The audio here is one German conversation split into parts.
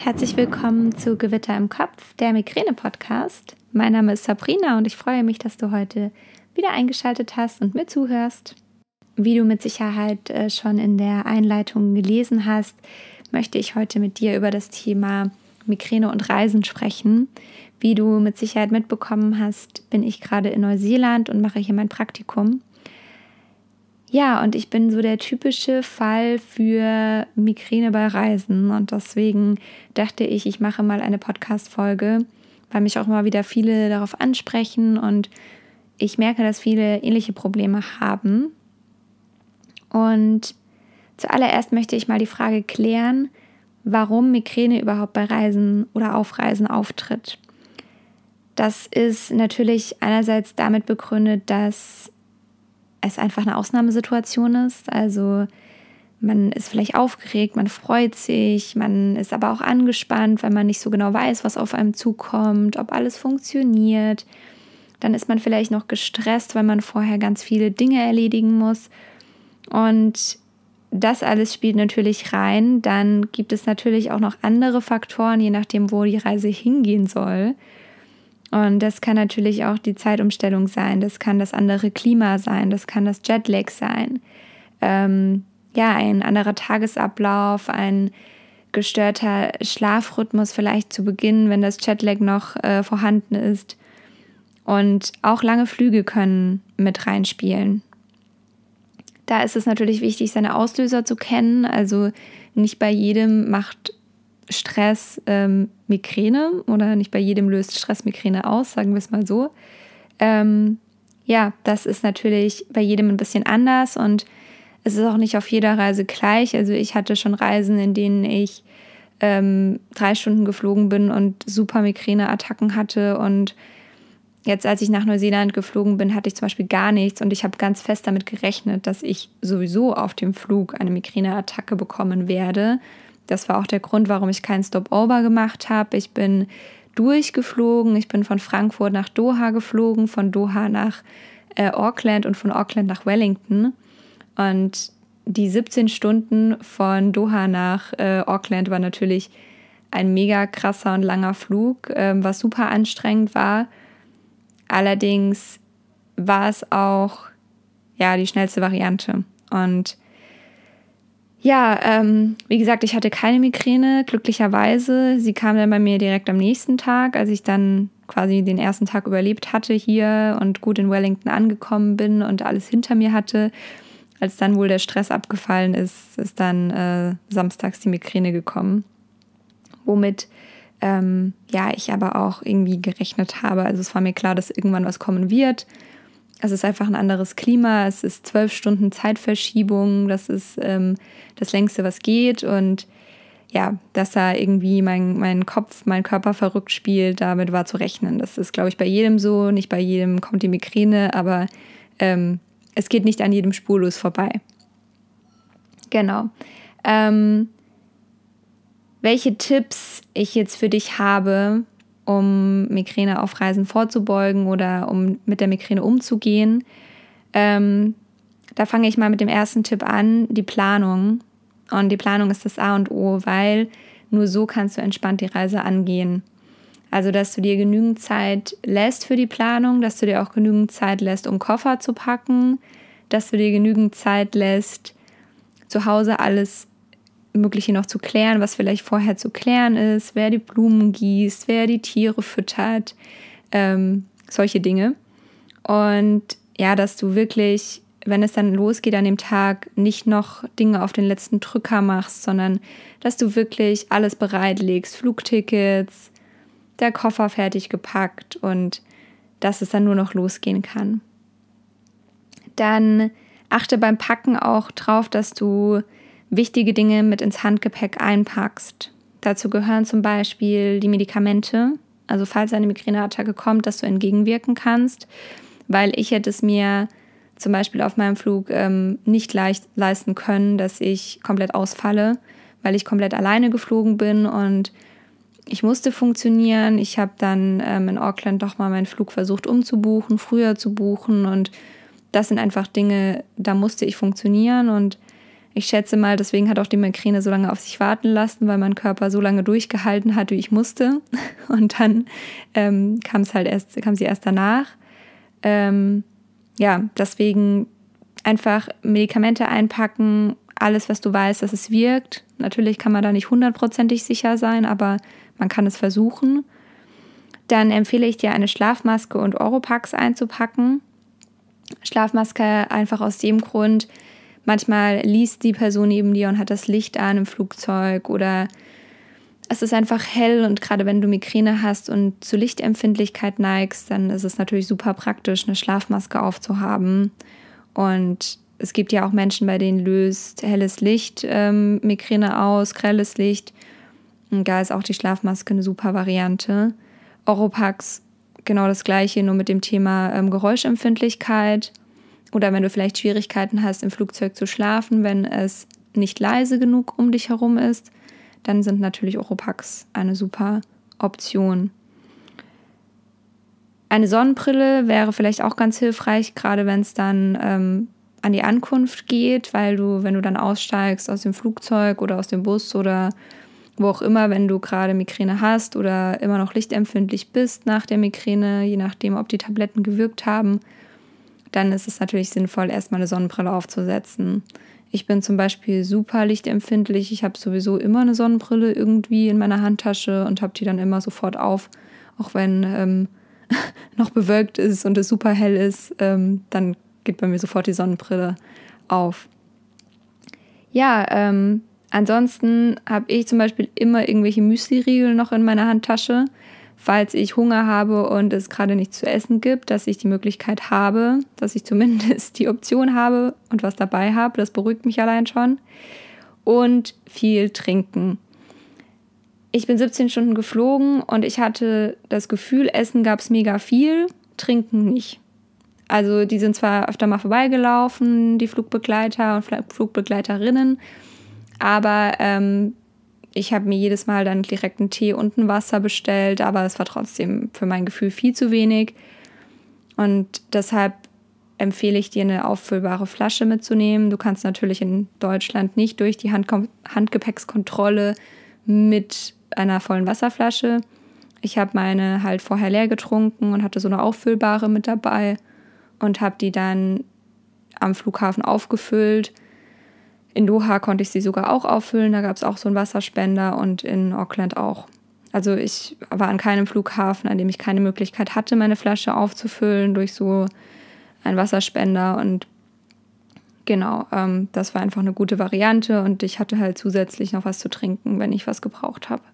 Herzlich willkommen zu Gewitter im Kopf, der Migräne-Podcast. Mein Name ist Sabrina und ich freue mich, dass du heute wieder eingeschaltet hast und mir zuhörst. Wie du mit Sicherheit äh, schon in der Einleitung gelesen hast, möchte ich heute mit dir über das Thema Migräne und Reisen sprechen. Wie du mit Sicherheit mitbekommen hast, bin ich gerade in Neuseeland und mache hier mein Praktikum. Ja, und ich bin so der typische Fall für Migräne bei Reisen. Und deswegen dachte ich, ich mache mal eine Podcast-Folge, weil mich auch immer wieder viele darauf ansprechen und ich merke, dass viele ähnliche Probleme haben. Und zuallererst möchte ich mal die Frage klären, warum Migräne überhaupt bei Reisen oder auf Reisen auftritt. Das ist natürlich einerseits damit begründet, dass es einfach eine Ausnahmesituation ist. Also man ist vielleicht aufgeregt, man freut sich, man ist aber auch angespannt, weil man nicht so genau weiß, was auf einem zukommt, ob alles funktioniert. Dann ist man vielleicht noch gestresst, weil man vorher ganz viele Dinge erledigen muss. Und das alles spielt natürlich rein. Dann gibt es natürlich auch noch andere Faktoren, je nachdem, wo die Reise hingehen soll. Und das kann natürlich auch die Zeitumstellung sein, das kann das andere Klima sein, das kann das Jetlag sein. Ähm, ja, ein anderer Tagesablauf, ein gestörter Schlafrhythmus vielleicht zu Beginn, wenn das Jetlag noch äh, vorhanden ist. Und auch lange Flüge können mit reinspielen. Da ist es natürlich wichtig, seine Auslöser zu kennen. Also nicht bei jedem macht Stress ähm, Migräne oder nicht bei jedem löst Stress Migräne aus, sagen wir es mal so. Ähm, ja, das ist natürlich bei jedem ein bisschen anders und es ist auch nicht auf jeder Reise gleich. Also ich hatte schon Reisen, in denen ich ähm, drei Stunden geflogen bin und super Migräneattacken hatte und Jetzt, als ich nach Neuseeland geflogen bin, hatte ich zum Beispiel gar nichts und ich habe ganz fest damit gerechnet, dass ich sowieso auf dem Flug eine Migräneattacke bekommen werde. Das war auch der Grund, warum ich keinen Stopover gemacht habe. Ich bin durchgeflogen. Ich bin von Frankfurt nach Doha geflogen, von Doha nach äh, Auckland und von Auckland nach Wellington. Und die 17 Stunden von Doha nach äh, Auckland war natürlich ein mega krasser und langer Flug, äh, was super anstrengend war. Allerdings war es auch ja die schnellste Variante. Und ja, ähm, wie gesagt, ich hatte keine Migräne, glücklicherweise. Sie kam dann bei mir direkt am nächsten Tag, als ich dann quasi den ersten Tag überlebt hatte hier und gut in Wellington angekommen bin und alles hinter mir hatte. Als dann wohl der Stress abgefallen ist, ist dann äh, samstags die Migräne gekommen. Womit ähm, ja ich aber auch irgendwie gerechnet habe. Also es war mir klar, dass irgendwann was kommen wird. Es ist einfach ein anderes Klima, es ist zwölf Stunden Zeitverschiebung, das ist ähm, das längste, was geht. Und ja, dass da irgendwie mein, mein Kopf, mein Körper verrückt spielt, damit war zu rechnen. Das ist, glaube ich, bei jedem so. Nicht bei jedem kommt die Migräne, aber ähm, es geht nicht an jedem spurlos vorbei. Genau. Ähm, welche Tipps ich jetzt für dich habe, um Migräne auf Reisen vorzubeugen oder um mit der Migräne umzugehen. Ähm, da fange ich mal mit dem ersten Tipp an, die Planung. Und die Planung ist das A und O, weil nur so kannst du entspannt die Reise angehen. Also, dass du dir genügend Zeit lässt für die Planung, dass du dir auch genügend Zeit lässt, um Koffer zu packen, dass du dir genügend Zeit lässt, zu Hause alles Mögliche noch zu klären, was vielleicht vorher zu klären ist, wer die Blumen gießt, wer die Tiere füttert, ähm, solche Dinge. Und ja, dass du wirklich, wenn es dann losgeht an dem Tag, nicht noch Dinge auf den letzten Drücker machst, sondern dass du wirklich alles bereitlegst, Flugtickets, der Koffer fertig gepackt und dass es dann nur noch losgehen kann. Dann achte beim Packen auch drauf, dass du wichtige Dinge mit ins Handgepäck einpackst. Dazu gehören zum Beispiel die Medikamente, also falls eine Migräneattacke kommt, dass du entgegenwirken kannst, weil ich hätte es mir zum Beispiel auf meinem Flug ähm, nicht leicht leisten können, dass ich komplett ausfalle, weil ich komplett alleine geflogen bin und ich musste funktionieren. Ich habe dann ähm, in Auckland doch mal meinen Flug versucht umzubuchen, früher zu buchen und das sind einfach Dinge, da musste ich funktionieren und Ich schätze mal, deswegen hat auch die Migräne so lange auf sich warten lassen, weil mein Körper so lange durchgehalten hat, wie ich musste. Und dann ähm, kam es halt erst, kam sie erst danach. Ähm, ja, deswegen einfach Medikamente einpacken, alles, was du weißt, dass es wirkt. Natürlich kann man da nicht hundertprozentig sicher sein, aber man kann es versuchen. Dann empfehle ich dir eine Schlafmaske und Oropax einzupacken. Schlafmaske einfach aus dem Grund, manchmal liest die Person neben dir und hat das Licht an im Flugzeug oder es ist einfach hell und gerade wenn du Migräne hast und zu Lichtempfindlichkeit neigst, dann ist es natürlich super praktisch, eine Schlafmaske aufzuhaben. Und es gibt ja auch Menschen, bei denen löst helles Licht ähm, Migräne aus, grelles Licht. Und da ist auch die Schlafmaske eine super Variante. Oropax genau das gleiche, nur mit dem Thema ähm, Geräuschempfindlichkeit. Oder wenn du vielleicht Schwierigkeiten hast, im Flugzeug zu schlafen, wenn es nicht leise genug um dich herum ist, dann sind natürlich Oropax eine super Option. Eine Sonnenbrille wäre vielleicht auch ganz hilfreich, gerade wenn es dann ähm, an die Ankunft geht, weil du, wenn du dann aussteigst aus dem Flugzeug oder aus dem Bus oder wo auch immer, wenn du gerade Migräne hast oder immer noch lichtempfindlich bist nach der Migräne, je nachdem, ob die Tabletten gewirkt haben, dann ist es natürlich sinnvoll, erstmal eine Sonnenbrille aufzusetzen. Ich bin zum Beispiel super lichtempfindlich. Ich habe sowieso immer eine Sonnenbrille irgendwie in meiner Handtasche und habe die dann immer sofort auf, auch wenn ähm, noch bewölkt ist und es super hell ist, ähm, dann geht bei mir sofort die Sonnenbrille auf. Ja, ähm, ansonsten habe ich zum Beispiel immer irgendwelche Müsli-Riegel noch in meiner Handtasche falls ich Hunger habe und es gerade nichts zu essen gibt, dass ich die Möglichkeit habe, dass ich zumindest die Option habe und was dabei habe. Das beruhigt mich allein schon. Und viel trinken. Ich bin 17 Stunden geflogen und ich hatte das Gefühl, Essen gab es mega viel, Trinken nicht. Also die sind zwar öfter mal vorbeigelaufen, die Flugbegleiter und Flugbegleiterinnen, aber ähm, ich habe mir jedes Mal dann direkt einen Tee und ein Wasser bestellt, aber es war trotzdem für mein Gefühl viel zu wenig. Und deshalb empfehle ich dir, eine auffüllbare Flasche mitzunehmen. Du kannst natürlich in Deutschland nicht durch die Handge Handgepäckskontrolle mit einer vollen Wasserflasche. Ich habe meine halt vorher leer getrunken und hatte so eine auffüllbare mit dabei und habe die dann am Flughafen aufgefüllt in Doha konnte ich sie sogar auch auffüllen, da gab es auch so einen Wasserspender und in Auckland auch. Also ich war an keinem Flughafen, an dem ich keine Möglichkeit hatte, meine Flasche aufzufüllen durch so einen Wasserspender und genau, ähm, das war einfach eine gute Variante und ich hatte halt zusätzlich noch was zu trinken, wenn ich was gebraucht habe.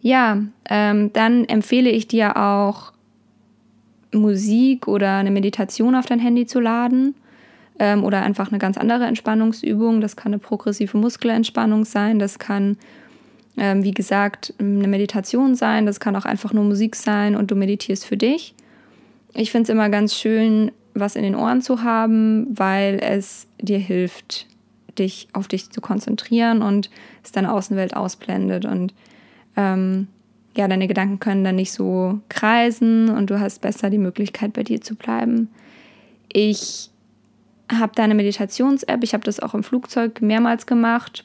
Ja, ähm, dann empfehle ich dir auch Musik oder eine Meditation auf dein Handy zu laden ähm, oder einfach eine ganz andere Entspannungsübung. Das kann eine progressive Muskelentspannung sein, das kann, ähm, wie gesagt, eine Meditation sein, das kann auch einfach nur Musik sein und du meditierst für dich. Ich finde es immer ganz schön, was in den Ohren zu haben, weil es dir hilft, dich auf dich zu konzentrieren und es deine Außenwelt ausblendet und ähm, ja, deine Gedanken können dann nicht so kreisen und du hast besser die Möglichkeit, bei dir zu bleiben. Ich habe da eine Meditations-App. Ich habe das auch im Flugzeug mehrmals gemacht.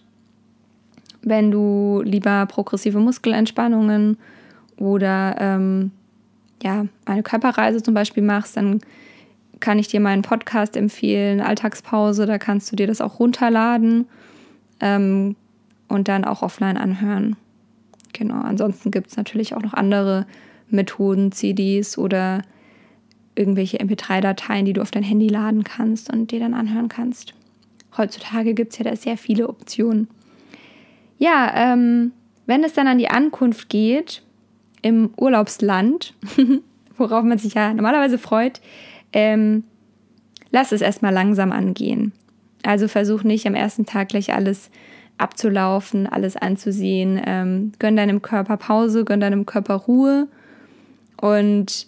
Wenn du lieber progressive Muskelentspannungen oder ähm, ja, eine Körperreise zum Beispiel machst, dann kann ich dir meinen Podcast empfehlen, Alltagspause. Da kannst du dir das auch runterladen ähm, und dann auch offline anhören. Genau, ansonsten gibt es natürlich auch noch andere Methoden, CDs oder irgendwelche MP3-Dateien, die du auf dein Handy laden kannst und dir dann anhören kannst. Heutzutage gibt es ja da sehr viele Optionen. Ja, ähm, wenn es dann an die Ankunft geht, im Urlaubsland, worauf man sich ja normalerweise freut, ähm, lass es erstmal langsam angehen. Also versuch nicht am ersten Tag gleich alles abzulaufen, alles anzusehen. Ähm, gönn deinem Körper Pause, gönn deinem Körper Ruhe und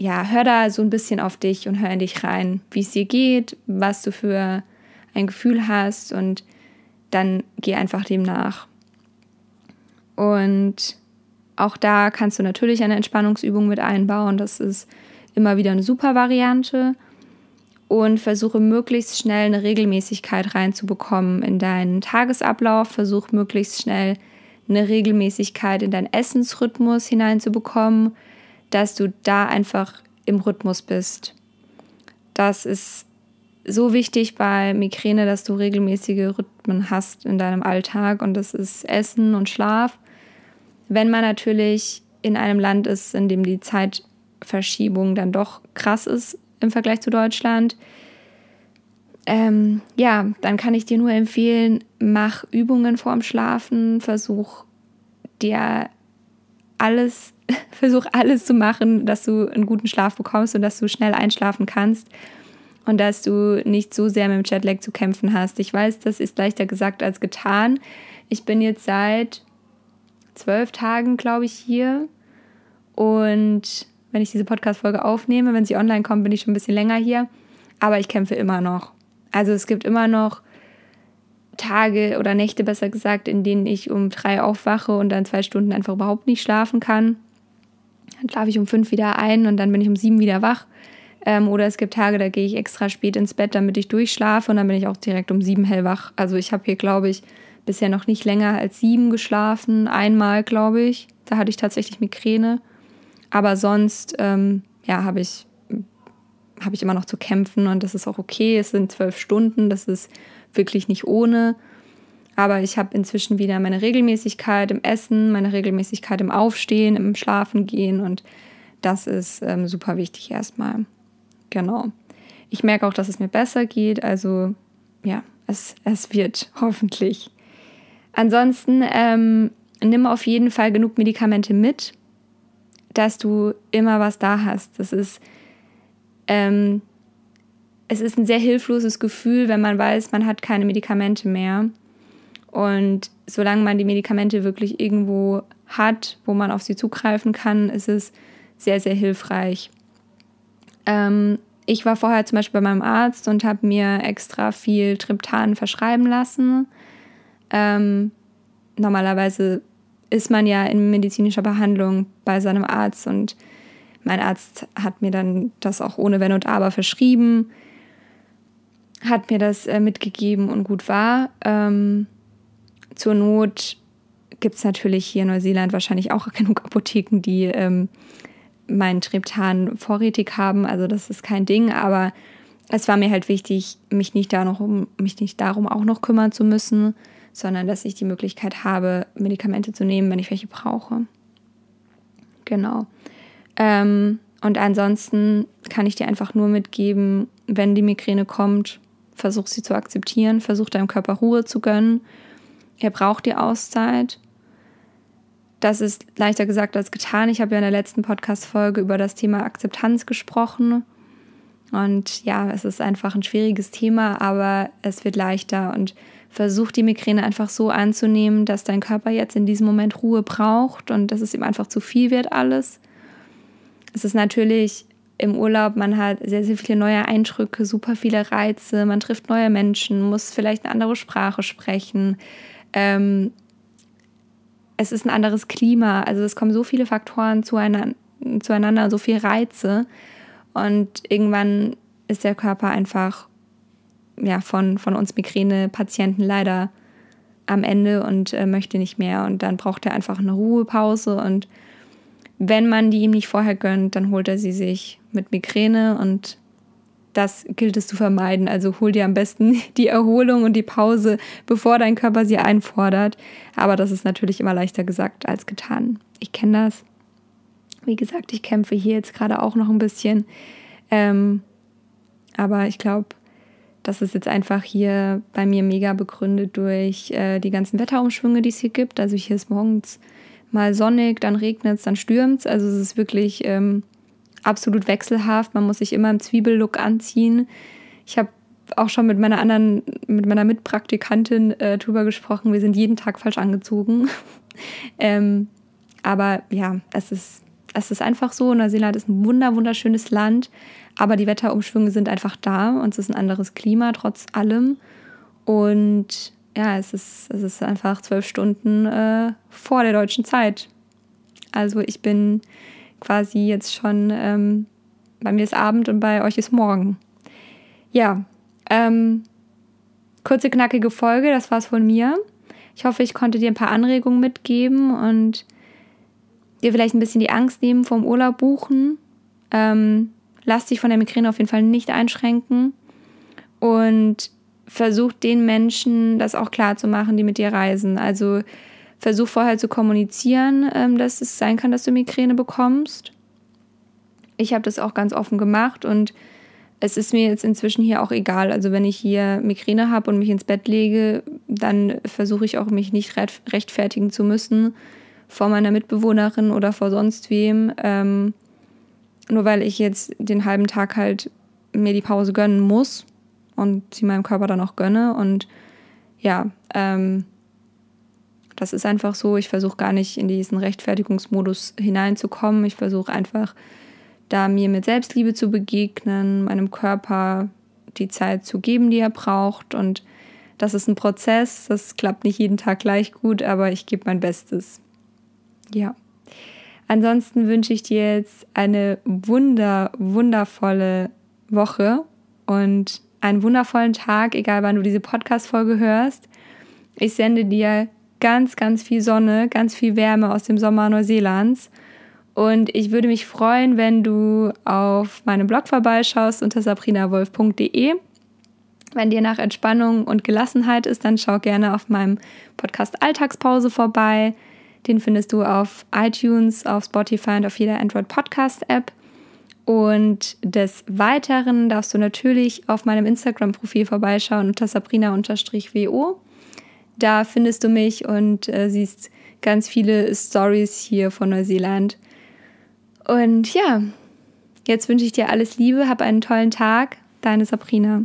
ja, hör da so ein bisschen auf dich und hör in dich rein, wie es dir geht, was du für ein Gefühl hast und dann geh einfach dem nach. Und auch da kannst du natürlich eine Entspannungsübung mit einbauen. Das ist immer wieder eine super Variante. und versuche möglichst schnell eine Regelmäßigkeit reinzubekommen in deinen Tagesablauf. Versuche möglichst schnell eine Regelmäßigkeit in deinen Essensrhythmus hineinzubekommen, dass du da einfach im Rhythmus bist. Das ist so wichtig bei Migräne, dass du regelmäßige Rhythmen hast in deinem Alltag und das ist Essen und Schlaf. Wenn man natürlich in einem Land ist, in dem die Zeitverschiebung dann doch krass ist, im Vergleich zu Deutschland. Ähm, ja, dann kann ich dir nur empfehlen, mach Übungen vorm Schlafen, versuch dir alles, versuch alles zu machen, dass du einen guten Schlaf bekommst und dass du schnell einschlafen kannst und dass du nicht so sehr mit dem Jetlag zu kämpfen hast. Ich weiß, das ist leichter gesagt als getan. Ich bin jetzt seit zwölf Tagen, glaube ich, hier und wenn ich diese Podcast-Folge aufnehme. Wenn sie online kommt, bin ich schon ein bisschen länger hier. Aber ich kämpfe immer noch. Also es gibt immer noch Tage oder Nächte, besser gesagt, in denen ich um drei aufwache und dann zwei Stunden einfach überhaupt nicht schlafen kann. Dann schlafe ich um fünf wieder ein und dann bin ich um sieben wieder wach. Ähm, oder es gibt Tage, da gehe ich extra spät ins Bett, damit ich durchschlafe und dann bin ich auch direkt um sieben hellwach. Also ich habe hier, glaube ich, bisher noch nicht länger als sieben geschlafen. Einmal, glaube ich. Da hatte ich tatsächlich Migräne. Aber sonst, ähm, ja, habe ich, hab ich immer noch zu kämpfen und das ist auch okay. Es sind zwölf Stunden, das ist wirklich nicht ohne. Aber ich habe inzwischen wieder meine Regelmäßigkeit im Essen, meine Regelmäßigkeit im Aufstehen, im Schlafen gehen und das ist ähm, super wichtig erstmal. Genau. Ich merke auch, dass es mir besser geht. Also ja, es, es wird hoffentlich. Ansonsten ähm, nimm auf jeden Fall genug Medikamente mit dass du immer was da hast. Das ist, ähm, es ist ein sehr hilfloses Gefühl, wenn man weiß, man hat keine Medikamente mehr. Und solange man die Medikamente wirklich irgendwo hat, wo man auf sie zugreifen kann, ist es sehr, sehr hilfreich. Ähm, ich war vorher zum Beispiel bei meinem Arzt und habe mir extra viel Triptan verschreiben lassen. Ähm, normalerweise ist man ja in medizinischer Behandlung bei seinem Arzt und mein Arzt hat mir dann das auch ohne Wenn und Aber verschrieben, hat mir das äh, mitgegeben und gut war. Ähm, zur Not gibt es natürlich hier in Neuseeland wahrscheinlich auch genug Apotheken, die ähm, meinen Triptan vorrätig haben. Also das ist kein Ding, aber es war mir halt wichtig, mich nicht, da noch um, mich nicht darum auch noch kümmern zu müssen, sondern dass ich die Möglichkeit habe, Medikamente zu nehmen, wenn ich welche brauche. Genau. Ähm, und ansonsten kann ich dir einfach nur mitgeben, wenn die Migräne kommt, versuch sie zu akzeptieren, versuch deinem Körper Ruhe zu gönnen. Er braucht die Auszeit. Das ist leichter gesagt als getan. Ich habe ja in der letzten Podcast-Folge über das Thema Akzeptanz gesprochen. Und ja, es ist einfach ein schwieriges Thema, aber es wird leichter. Und versuch die Migräne einfach so anzunehmen, dass dein Körper jetzt in diesem Moment Ruhe braucht und dass es ihm einfach zu viel wird alles. Es ist natürlich im Urlaub, man hat sehr, sehr viele neue Eindrücke, super viele Reize, man trifft neue Menschen, muss vielleicht eine andere Sprache sprechen. Ähm, es ist ein anderes Klima, also es kommen so viele Faktoren zueinander, zueinander so viele Reize und irgendwann ist der Körper einfach ja, von, von uns Migräne-Patienten leider am Ende und äh, möchte nicht mehr. Und dann braucht er einfach eine Ruhepause. Und wenn man die ihm nicht vorher gönnt, dann holt er sie sich mit Migräne und das gilt es zu vermeiden. Also hol dir am besten die Erholung und die Pause, bevor dein Körper sie einfordert. Aber das ist natürlich immer leichter gesagt als getan. Ich kenne das. Wie gesagt, ich kämpfe hier jetzt gerade auch noch ein bisschen. Ähm, aber ich glaube, das ist jetzt einfach hier bei mir mega begründet durch äh, die ganzen Wetterumschwünge, die es hier gibt. Also hier ist morgens mal sonnig, dann regnet es, dann stürmt es. Also es ist wirklich ähm, absolut wechselhaft. Man muss sich immer im Zwiebellook anziehen. Ich habe auch schon mit meiner anderen, mit meiner Mitpraktikantin äh, drüber gesprochen. Wir sind jeden Tag falsch angezogen. ähm, aber ja, es ist, es ist einfach so. Neuseeland ist ein wunder, wunderschönes Land. Aber die Wetterumschwünge sind einfach da und es ist ein anderes Klima trotz allem. Und ja, es ist, es ist einfach zwölf Stunden äh, vor der deutschen Zeit. Also ich bin quasi jetzt schon, ähm, bei mir ist Abend und bei euch ist Morgen. ja, ähm, kurze, knackige Folge, das war's von mir. Ich hoffe, ich konnte dir ein paar Anregungen mitgeben und dir vielleicht ein bisschen die Angst nehmen vom Urlaub buchen. Ähm, lass dich von der Migräne auf jeden Fall nicht einschränken und versuch den Menschen das auch klar zu machen, die mit dir reisen. Also versuch vorher zu kommunizieren, ähm, dass es sein kann, dass du Migräne bekommst. Ich habe das auch ganz offen gemacht und es ist mir jetzt inzwischen hier auch egal. Also wenn ich hier Migräne habe und mich ins Bett lege, dann versuche ich auch mich nicht rechtfertigen zu müssen vor meiner Mitbewohnerin oder vor sonst wem. Ähm, nur weil ich jetzt den halben Tag halt mir die Pause gönnen muss und sie meinem Körper dann auch gönne. Und ja, ähm, das ist einfach so. Ich versuche gar nicht in diesen Rechtfertigungsmodus hineinzukommen. Ich versuche einfach da mir mit Selbstliebe zu begegnen, meinem Körper die Zeit zu geben, die er braucht. Und das ist ein Prozess. Das klappt nicht jeden Tag gleich gut, aber ich gebe mein Bestes. Ja. Ansonsten wünsche ich dir jetzt eine wunder, wundervolle Woche und einen wundervollen Tag, egal wann du diese Podcast-Folge hörst. Ich sende dir ganz, ganz viel Sonne, ganz viel Wärme aus dem Sommer Neuseelands. Und ich würde mich freuen, wenn du auf meinem Blog vorbeischaust unter sabrinawolf.de. Wenn dir nach Entspannung und Gelassenheit ist, dann schau gerne auf meinem Podcast Alltagspause vorbei. Den findest du auf iTunes, auf Spotify und auf jeder Android Podcast App. Und des Weiteren darfst du natürlich auf meinem Instagram-Profil vorbeischauen unter sabrina-wo. Da findest du mich und äh, siehst ganz viele Stories hier von Neuseeland. Und ja, jetzt wünsche ich dir alles Liebe, hab einen tollen Tag. Deine Sabrina.